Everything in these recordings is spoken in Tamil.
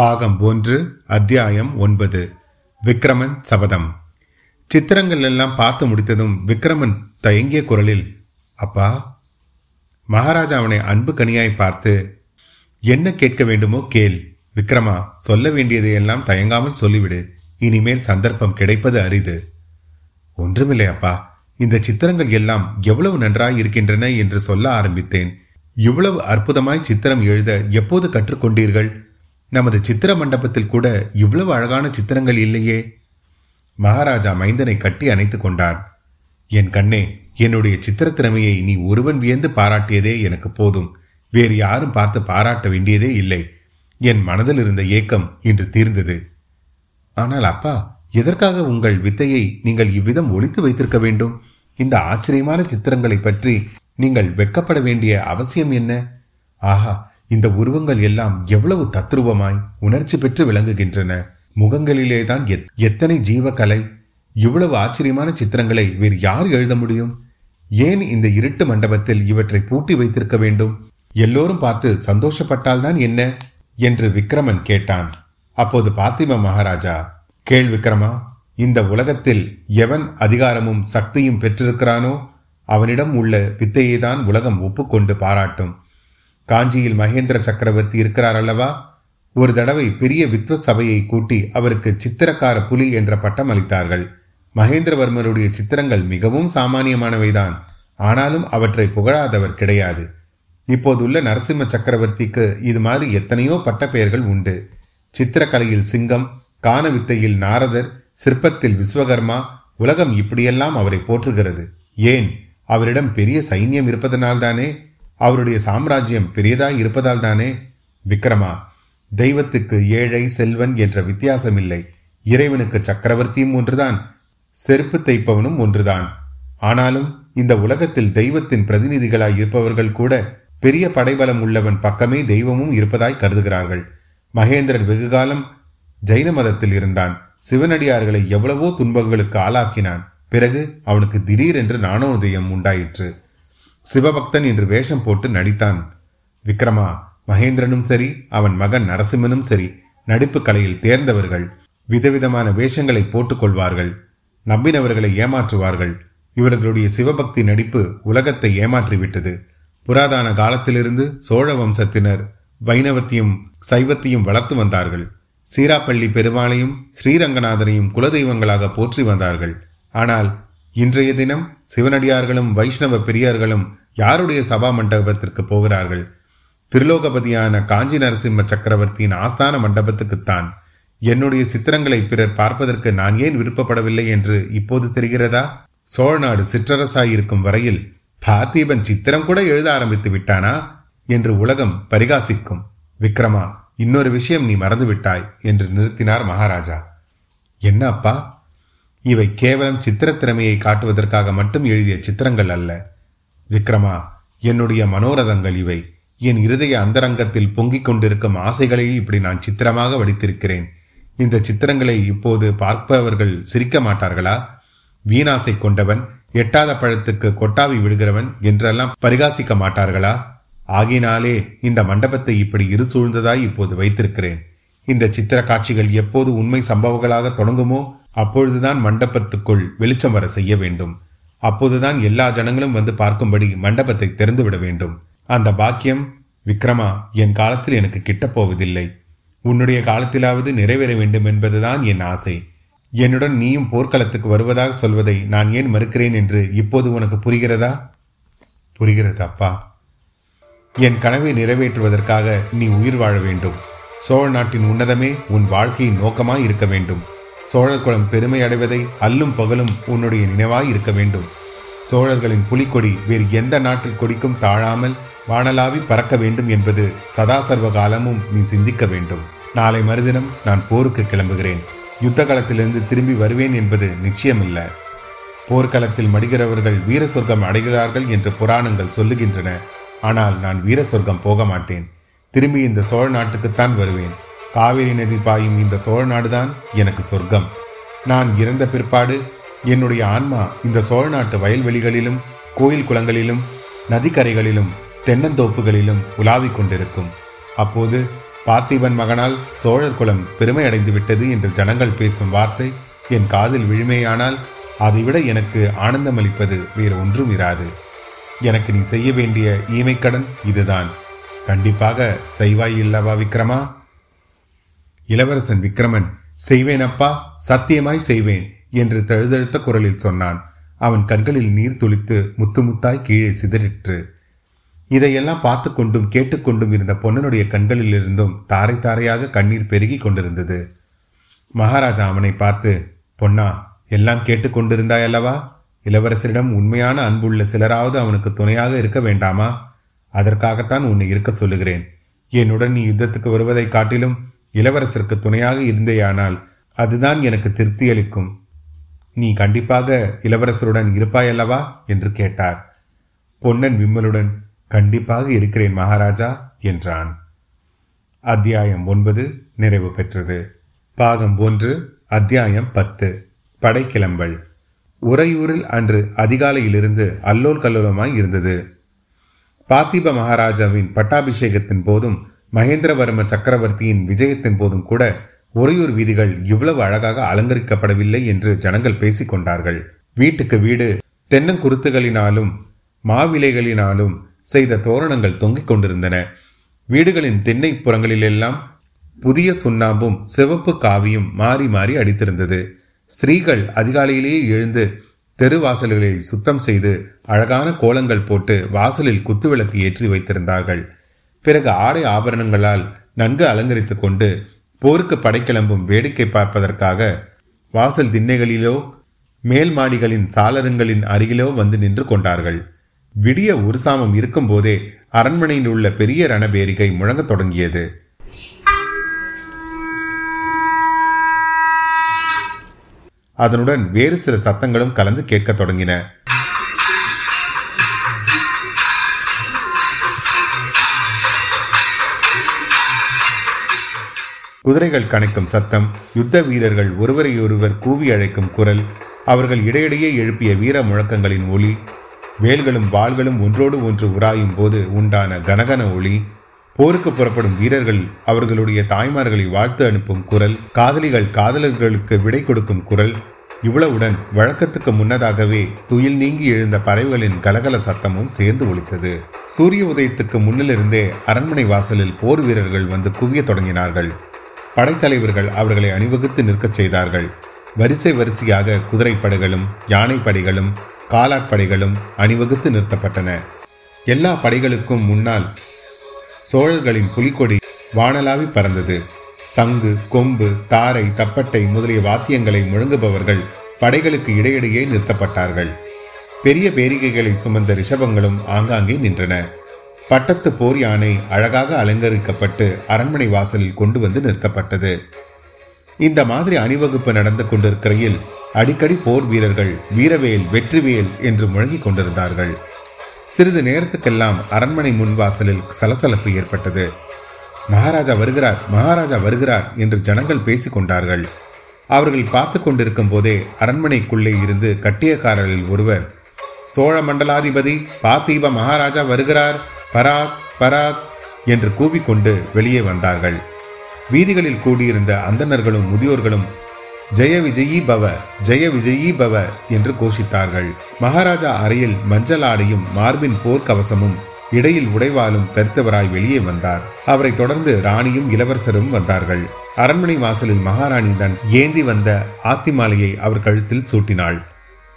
பாகம் ஒன்று அத்தியாயம் ஒன்பது விக்ரமன் சபதம். சித்திரங்கள் எல்லாம் பார்த்து முடித்ததும் விக்ரமன் தயங்கிய குரலில் அப்பா மகாராஜா அவனை அன்பு கனியாய் பார்த்து என்ன கேட்க வேண்டுமோ கேள். விக்ரமா சொல்ல வேண்டியதையெல்லாம் தயங்காமல் சொல்லிவிடு. இனிமேல் சந்தர்ப்பம் கிடைப்பது அரிது. ஒன்றுமில்லை அப்பா. இந்த சித்திரங்கள் எல்லாம் எவ்வளவு நன்றாய் இருக்கின்றன என்று சொல்ல ஆரம்பித்தேன். இவ்வளவு அற்புதமாய் சித்திரம் எழுத எப்போது கற்றுக்கொண்டீர்கள்? நமது சித்திர மண்டபத்தில் கூட இவ்வளவு அழகான சித்திரங்கள் இல்லையே? மகாராஜா மைந்தனை கட்டி அணைத்து கொண்டான் என் கண்ணே என்னுடைய சித்திர திறமையை நீ ஒருவன் வியந்து பாராட்டியதே எனக்கு போதும். வேறு யாரும் பார்த்து பாராட்ட வேண்டியதே இல்லை. என் மனதில் இருந்த ஏக்கம் இன்று தீர்ந்தது. ஆனால் அப்பா எதற்காக உங்கள் வித்தையை நீங்கள் இவ்விதம் ஒழித்து வைத்திருக்க வேண்டும்? இந்த ஆச்சரியமான சித்திரங்களை பற்றி நீங்கள் வெட்கப்பட வேண்டிய அவசியம் என்ன? ஆஹா இந்த உருவங்கள் எல்லாம் எவ்வளவு தத்ரூபமாய் உணர்ச்சி பெற்று விளங்குகின்றன. முகங்களிலேதான் எத்- எத்தனை ஜீவக்கலை இவ்வளவு ஆச்சரியமான சித்திரங்களை வேறு யார் எழுத முடியும்? ஏன் இந்த இருட்டு மண்டபத்தில் இவற்றை பூட்டி வைத்திருக்க வேண்டும்? எல்லோரும் பார்த்து சந்தோஷப்பட்டால்தான் என்ன? என்று விக்ரமன் கேட்டான். அப்போது பாத்திம மகாராஜா கேள் விக்ரமா இந்த உலகத்தில் எவன் அதிகாரமும் சக்தியும் பெற்றிருக்கிறானோ அவனிடம் உள்ள வித்தையை தான் உலகம் ஒப்புக்கொண்டு பாராட்டும். காஞ்சியில் மகேந்திர சக்கரவர்த்தி இருக்கிறார் அல்லவா? ஒரு தடவை பெரிய வித்வ சபையை கூட்டி அவருக்கு சித்திரக்கார புலி என்ற பட்டம் அளித்தார்கள். மகேந்திரவர்மருடைய சித்திரங்கள் மிகவும் சாமானியமானவைதான். ஆனாலும் அவற்றை புகழாதவர் கிடையாது. இப்போதுள்ள நரசிம்ம சக்கரவர்த்திக்கு இது மாதிரி எத்தனையோ பட்டப்பெயர்கள் உண்டு. சித்திரக்கலையில் சிங்கம் கான வித்தையில் நாரதர் சிற்பத்தில் விஸ்வகர்மா உலகம் இப்படியெல்லாம் அவரை போற்றுகிறது. ஏன்? அவரிடம் பெரிய சைன்யம் இருப்பதனால்தானே? அவருடைய சாம்ராஜ்யம் பெரியதாய் இருப்பதால்தானே விக்ரமா தெய்வத்துக்கு ஏழை செல்வன் என்ற வித்தியாசம் இல்லை இறைவனுக்கு சக்கரவர்த்தியும் ஒன்றுதான் செருப்பு தைப்பவனும் ஒன்றுதான். ஆனாலும் இந்த உலகத்தில் தெய்வத்தின் பிரதிநிதிகளாய் இருப்பவர்கள் கூட பெரிய படைபலம் உள்ளவன் பக்கமே தெய்வமும் இருப்பதாய் கருதுகிறார்கள். மகேந்திரன் வெகுகாலம் ஜெயின மதத்தில் இருந்தான். சிவனடியார்களை எவ்வளவோ துன்பங்களுக்கு ஆளாக்கினான். பிறகு அவனுக்கு திடீரென்று நாணோதயம் உண்டாயிற்று. சிவபக்தன் என்று வேஷம் போட்டு நடித்தான். விக்ரமா மகேந்திரனும் சரி அவன் மகன் நரசிம்மனும் சரி நடிப்பு கலையில் தேர்ந்தவர்கள் விதவிதமான வேஷங்களை போட்டுக்கொள்வார்கள் நம்பினவர்களை ஏமாற்றுவார்கள். இவர்களுடைய சிவபக்தி நடிப்பு உலகத்தை ஏமாற்றிவிட்டது. புராதன காலத்திலிருந்து சோழ வம்சத்தினர் வைணவத்தையும் சைவத்தையும் வளர்த்து வந்தார்கள். சீராப்பள்ளி பெருமாளையும் ஸ்ரீரங்கநாதனையும் குலதெய்வங்களாக போற்றி வந்தார்கள். ஆனால் இன்றைய தினம் சிவனடியார்களும் வைஷ்ணவ பெரியார்களும் யாருடைய சபா மண்டபத்திற்கு போகிறார்கள்? திருலோகபதியான காஞ்சி நரசிம்ம சக்கரவர்த்தியின் ஆஸ்தான மண்டபத்துக்குத்தான் என்னுடைய சித்திரங்களை பிறர் பார்ப்பதற்கு நான் ஏன் விருப்பப்படவில்லை என்று இப்போது தெரிகிறதா? சோழநாடு சிற்றரசாயிருக்கும் வரையில் பார்த்திபன் சித்திரம் கூட எழுத ஆரம்பித்து விட்டானா? என்று உலகம் பரிகாசிக்கும். விக்ரமா இன்னொரு விஷயம் நீ மறந்துவிட்டாய் என்று நிறுத்தினார் மகாராஜா. என்ன அப்பா? இவை கேவலம் சித்திர திறமையை காட்டுவதற்காக மட்டும் எழுதிய சித்திரங்கள் அல்ல. விக்ரமா என்னுடைய மனோரதங்கள் இவை. என் இருதய அந்தரங்கத்தில் பொங்கிக் கொண்டிருக்கும் ஆசைகளை இப்படி நான் சித்திரமாக வடித்திருக்கிறேன். இந்த சித்திரங்களை இப்போது பார்ப்பவர்கள் சிரிக்க மாட்டார்களா? வீணாசை கொண்டவன் எட்டாத பழத்துக்கு கொட்டாவி விடுகிறவன் என்றெல்லாம் பரிகாசிக்க மாட்டார்களா? ஆகினாலே இந்த மண்டபத்தை இப்படி இரு சூழ்ந்ததாய் இப்போது வைத்திருக்கிறேன். இந்த சித்திர காட்சிகள் எப்போது உண்மை சம்பவங்களாக தொடங்குமோ அப்பொழுதுதான் மண்டபத்துக்குள் வெளிச்சம் வர செய்ய வேண்டும். அப்போதுதான் எல்லா ஜனங்களும் வந்து பார்க்கும்படி மண்டபத்தை திறந்துவிட வேண்டும். அந்த பாக்கியம் விக்ரமா என் காலத்தில் எனக்கு கிட்டப் போவதில்லை. உன்னுடைய காலத்திலாவது நிறைவேற வேண்டும் என்பதுதான் என் ஆசை. என்னுடன் நீயும் போர்க்களத்துக்கு வருவதாக சொல்வதை நான் ஏன் மறுக்கிறேன் என்று இப்போது உனக்கு புரிகிறதா? புரிகிறது அப்பா. என் கனவை நிறைவேற்றுவதற்காக நீ உயிர் வாழ வேண்டும். சோழ நாட்டின் உன்னதமே உன் வாழ்க்கையின் நோக்கமாய் இருக்க வேண்டும். சோழர் குளம் பெருமை அடைவதை அல்லும் பகலும் உன்னுடைய நினைவாய் இருக்க வேண்டும். சோழர்களின் புலிக்கொடி வேறு எந்த நாட்டில் கொடிக்கும் தாழாமல் வானலாவி பறக்க வேண்டும் என்பது சதா சர்வ காலமும் நீ சிந்திக்க வேண்டும். நாளை மறுதினம் நான் போருக்கு கிளம்புகிறேன். யுத்த களத்திலிருந்து திரும்பி வருவேன் என்பது நிச்சயமில்லை. போர்க்களத்தில் மடிகிறவர்கள் வீர சொர்க்கம் அடைகிறார்கள் என்று புராணங்கள் சொல்லுகின்றன. ஆனால் நான் வீர சொர்க்கம் போக மாட்டேன். திரும்பி இந்த சோழ நாட்டுக்குத்தான் வருவேன். காவிரி நதி பாயும் இந்த சோழ நாடுதான் எனக்கு சொர்க்கம். நான் இறந்த பிற்பாடு என்னுடைய ஆன்மா இந்த சோழ நாட்டு வயல்வெளிகளிலும் கோயில் குளங்களிலும் நதிக்கரைகளிலும் தென்னந்தோப்புகளிலும் உலாவிக் கொண்டிருக்கும். அப்போது பார்த்திபன் மகனால் சோழர் குலம் பெருமையடைந்து விட்டது என்று ஜனங்கள் பேசும் வார்த்தை என் காதில் விழுமையானால் அதைவிட எனக்கு ஆனந்தமளிப்பது வேறு ஒன்றும் இராது. எனக்கு நீ செய்ய வேண்டிய ஈமைக்கடன் இதுதான். கண்டிப்பாக செய்வாய் இல்லவா விக்ரமா? இளவரசன் விக்ரமன் செய்வேனப்பா சத்தியமாய் செய்வேன். என்று தழுதழுத்த குரலில் சொன்னான். அவன் கண்களில் நீர் துளித்து முத்து முத்தாய் கீழே சிதறிற்று. இதையெல்லாம் பார்த்து கொண்டும் கேட்டுக்கொண்டும் இருந்த பொன்னனுடைய கண்களிலிருந்தும் தாரை தாரையாக கண்ணீர் பெருகி கொண்டிருந்தது. மகாராஜா அவனை பார்த்து பொன்னா எல்லாம் கேட்டுக்கொண்டிருந்தாய் அல்லவா? இளவரசரிடம் உண்மையான அன்புள்ள சிலராவது அவனுக்கு துணையாக இருக்க வேண்டாமா? அதற்காகத்தான் உன்னை இருக்க சொல்லுகிறேன். என்னுடன் நீ யுத்தத்துக்கு வருவதை காட்டிலும் இளவரசருக்கு துணையாக இருந்தேயானால் அதுதான் எனக்கு திருப்தியளிக்கும் நீ கண்டிப்பாக இளவரசருடன் இருப்பாயல்லவா? என்று கேட்டார். பொன்னன் விம்மலுடன் கண்டிப்பாக இருக்கிறேன் மகாராஜா என்றான். அத்தியாயம் ஒன்பது நிறைவு பெற்றது. பாகம் ஒன்று அத்தியாயம் பத்து படைக்கிளம்பல். உறையூரில் அன்று அதிகாலையிலிருந்து அல்லோல் கல்லோலமாய் இருந்தது. பார்த்திப மகாராஜாவின் பட்டாபிஷேகத்தின் போதும் மகேந்திரவர்ம சக்கரவர்த்தியின் விஜயத்தின் போதும் கூட உறையூர் வீதிகள் இவ்வளவு அழகாக அலங்கரிக்கப்படவில்லை என்று ஜனங்கள் பேசிக்கொண்டார்கள். வீட்டுக்கு வீடு தென்னங்குருத்துகளினாலும் மாவிலைகளினாலும் செய்த தோரணங்கள் தொங்கிக் கொண்டிருந்தன. வீடுகளின் தென்னை புறங்களிலெல்லாம் புதிய சுண்ணாம்பும் சிவப்பு காவியும் மாறி மாறி அடித்திருந்தது. ஸ்திரீகள் அதிகாலையிலேயே எழுந்து தெரு வாசல்களை சுத்தம் செய்து அழகான கோலங்கள் போட்டு வாசலில் குத்துவிளக்கு ஏற்றி வைத்திருந்தார்கள். பிறகு ஆடை ஆபரணங்களால் நன்கு அலங்கரித்துக் கொண்டு போருக்கு படைக்கிளம்பும் வேடிக்கை பார்ப்பதற்காக வாசல் திண்ணைகளிலோ மேல் மாடிகளின் சாளரங்களின் அருகிலோ வந்து நின்று கொண்டார்கள். விடிய ஒரு சாமம் அரண்மனையில் உள்ள பெரிய ரணபேரிகை முழங்கத் தொடங்கியது. அதனுடன் வேறு சில சத்தங்களும் கலந்து கேட்கத் தொடங்கின. குதிரைகள் கணைக்கும் சத்தம் யுத்த வீரர்கள் ஒருவரையொருவர் கூவி அழைக்கும் குரல் அவர்கள் இடையிடையே எழுப்பிய வீர முழக்கங்களின் ஒளி வேல்களும் வாள்களும் ஒன்றோடு ஒன்று உராயும் போது உண்டான கனகன ஒளி போருக்கு புறப்படும் வீரர்கள் அவர்களுடைய தாய்மார்களை வாழ்த்து அனுப்பும் குரல் காதலிகள் காதலர்களுக்கு விடை கொடுக்கும் குரல் இவ்வளவுடன் வழக்கத்துக்கு முன்னதாகவே துயில் நீங்கி எழுந்த பறவைகளின் கலகல சத்தமும் சேர்ந்து ஒழித்தது சூரிய உதயத்துக்கு முன்னிலிருந்தே அரண்மனை வாசலில் போர் வீரர்கள் வந்து குவிய தொடங்கினார்கள். படைத்தலைவர்கள் அவர்களை அணிவகுத்து நிற்கச் செய்தார்கள். வரிசை வரிசையாக குதிரைப்படைகளும் யானைப்படைகளும் காலாட்படைகளும் அணிவகுத்து நிறுத்தப்பட்டன. எல்லா படைகளுக்கும் முன்னால் சோழர்களின் புலிக்கொடி வானலாவி பறந்தது. சங்கு கொம்பு தாரை தப்பட்டை முதலிய வாத்தியங்களை முழங்குபவர்கள் படைகளுக்கு இடையிடையே நிறுத்தப்பட்டார்கள். பெரிய பேரிகைகளை சுமந்த ரிஷபங்களும் ஆங்காங்கே நின்றன. பட்டத்து போர் யானை அழகாக அலங்கரிக்கப்பட்டு அரண்மனை வாசலில் கொண்டு வந்து நிறுத்தப்பட்டது. இந்த மாதிரி அணிவகுப்பு நடந்து கொண்டிருக்கையில் அடிக்கடி போர் வீரர்கள் வீரவேல் வெற்றிவேல் என்று முழங்கிக் கொண்டிருந்தார்கள். சிறிது நேரத்துக்கெல்லாம் அரண்மனை முன்வாசலில் சலசலப்பு ஏற்பட்டது. மகாராஜா வருகிறார் மகாராஜா வருகிறார் என்று ஜனங்கள் பேசிக்கொண்டார்கள் அவர்கள் பார்த்து கொண்டிருக்கும் போதே அரண்மனைக்குள்ளே இருந்து கட்டியக்காரர்களில் ஒருவர் சோழ மண்டலாதிபதி பார்த்திப மகாராஜா வருகிறார் பராக் பராக் என்று கூவிக்கொண்டு வெளியே வந்தார்கள். வீதிகளில் கூடியிருந்த அந்தணர்களும் முதியோர்களும் ஜெய விஜயி பவ ஜெய விஜயி பவ என்று கோஷித்தார்கள். மகாராஜா அறையில் மஞ்சள் ஆடையும் மார்பின் போர்க்கவசமும் இடையில் உடைவாலும் தரித்தவராய் வெளியே வந்தார். அவரை தொடர்ந்து ராணியும் இளவரசரும் வந்தார்கள். அரண்மனை வாசலில் மகாராணி தன் ஏந்தி வந்த ஆத்திமாலையை அவர் கழுத்தில் சூட்டினாள்.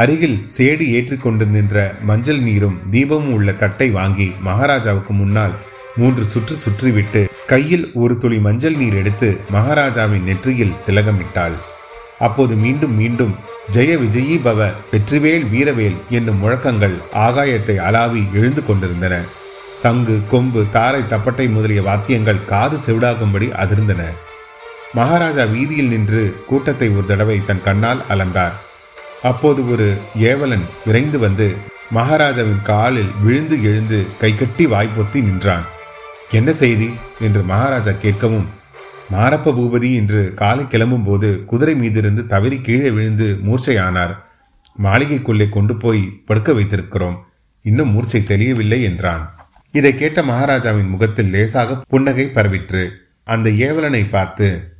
அருகில் சேடு ஏற்றிக்கொண்டு நின்ற மஞ்சள் நீரும் தீபமும் உள்ள தட்டை வாங்கி மகாராஜாவுக்கு முன்னால் மூன்று சுற்று சுற்றிவிட்டு கையில் ஒரு துளி மஞ்சள் நீர் எடுத்து மகாராஜாவின் நெற்றியில் திலகமிட்டாள். அப்போது மீண்டும் மீண்டும் ஜெய விஜயி பவ வெற்றிவேல் வீரவேல் என்னும் முழக்கங்கள் ஆகாயத்தை அலாவி எழுந்து கொண்டிருந்தன. சங்கு கொம்பு தாரை தப்பட்டை முதலிய வாத்தியங்கள் காது செவிடாகும்படி அதிர்ந்தன. மகாராஜா வீதியில் நின்று கூட்டத்தை ஒரு தடவை தன் கண்ணால் அலந்தார். அப்போது ஒரு ஏவலன் விரைந்து வந்து மகாராஜாவின் காலில் விழுந்து எழுந்து கைகட்டி வாய்ப்பொத்தி நின்றான். என்ன செய்தி? என்று மகாராஜா கேட்கவும் மாரப்ப பூபதி என்று காலை கிளம்பும் போது குதிரை மீதிருந்து தவறி கீழே விழுந்து மூர்ச்சையானார். மாளிகைக்குள்ளே கொண்டு போய் படுக்க வைத்திருக்கிறோம். இன்னும் மூர்ச்சை தெரியவில்லை என்றான். இதை கேட்ட மகாராஜாவின் முகத்தில் லேசாக புன்னகை பரவிற்று. அந்த ஏவலனை பார்த்து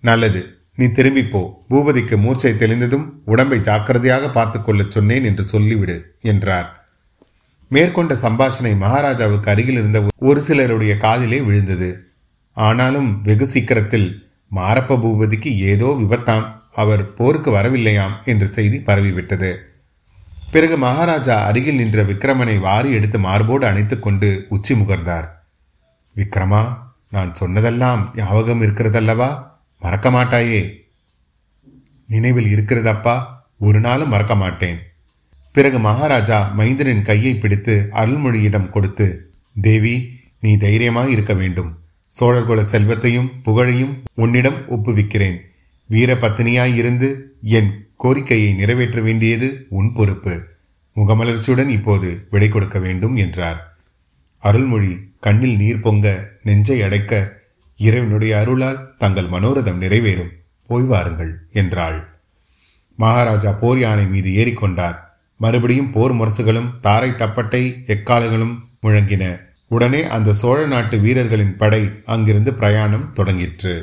நல்லது. நீ திரும்பி போ. பூபதிக்கு மூர்ச்சை தெளிந்ததும் உடம்பை ஜாக்கிரதையாக பார்த்துக் கொள்ளச் சொன்னேன் என்று சொல்லிவிடு என்றார். மேற்கொண்ட சம்பாஷணை மகாராஜாவுக்கு அருகில் இருந்த ஒரு சிலருடைய காதிலே விழுந்தது. ஆனாலும் வெகு சீக்கிரத்தில் மாரப்ப பூபதிக்கு ஏதோ விபத்தாம். அவர் போருக்கு வரவில்லையாம் என்ற செய்தி பரவிவிட்டது. பிறகு மகாராஜா அருகில் நின்ற விக்ரமனை வாரி எடுத்து மார்போடு அணைத்துக்கொண்டு உச்சி முகர்ந்தார். விக்ரமா நான் சொன்னதெல்லாம் ஞாபகம் இருக்கிறதல்லவா? மறக்க மாட்டாயே நினைவில் இருக்கிறதப்பா? ஒரு நாளும் மறக்க மாட்டேன் பிறகு மகாராஜா மைந்தனின் கையை பிடித்து அருள்மொழியிடம் கொடுத்து தேவி நீ தைரியமாக இருக்க வேண்டும். சோழர்குல செல்வத்தையும் புகழையும் உன்னிடம் ஒப்புவிக்கிறேன். வீர பத்தினியாயிருந்து என் கோரிக்கையை நிறைவேற்ற வேண்டியது உன் பொறுப்பு. முகமலர்ச்சியுடன் இப்போது விடை கொடுக்க வேண்டும் என்றார். அருள்மொழி கண்ணில் நீர் பொங்க நெஞ்சை அடைக்க இறைவனுடைய அருளால் தங்கள் மனோரதம் நிறைவேறும். போய் வாருங்கள் என்றாள். மகாராஜா போர் யானை மீது ஏறிக்கொண்டார். மறுபடியும் போர் முரசுகளும் தாரை தப்பட்டை எக்காலங்களும் முழங்கின. உடனே அந்த சோழ நாட்டு வீரர்களின் படை அங்கிருந்து பிரயாணம் தொடங்கிற்று.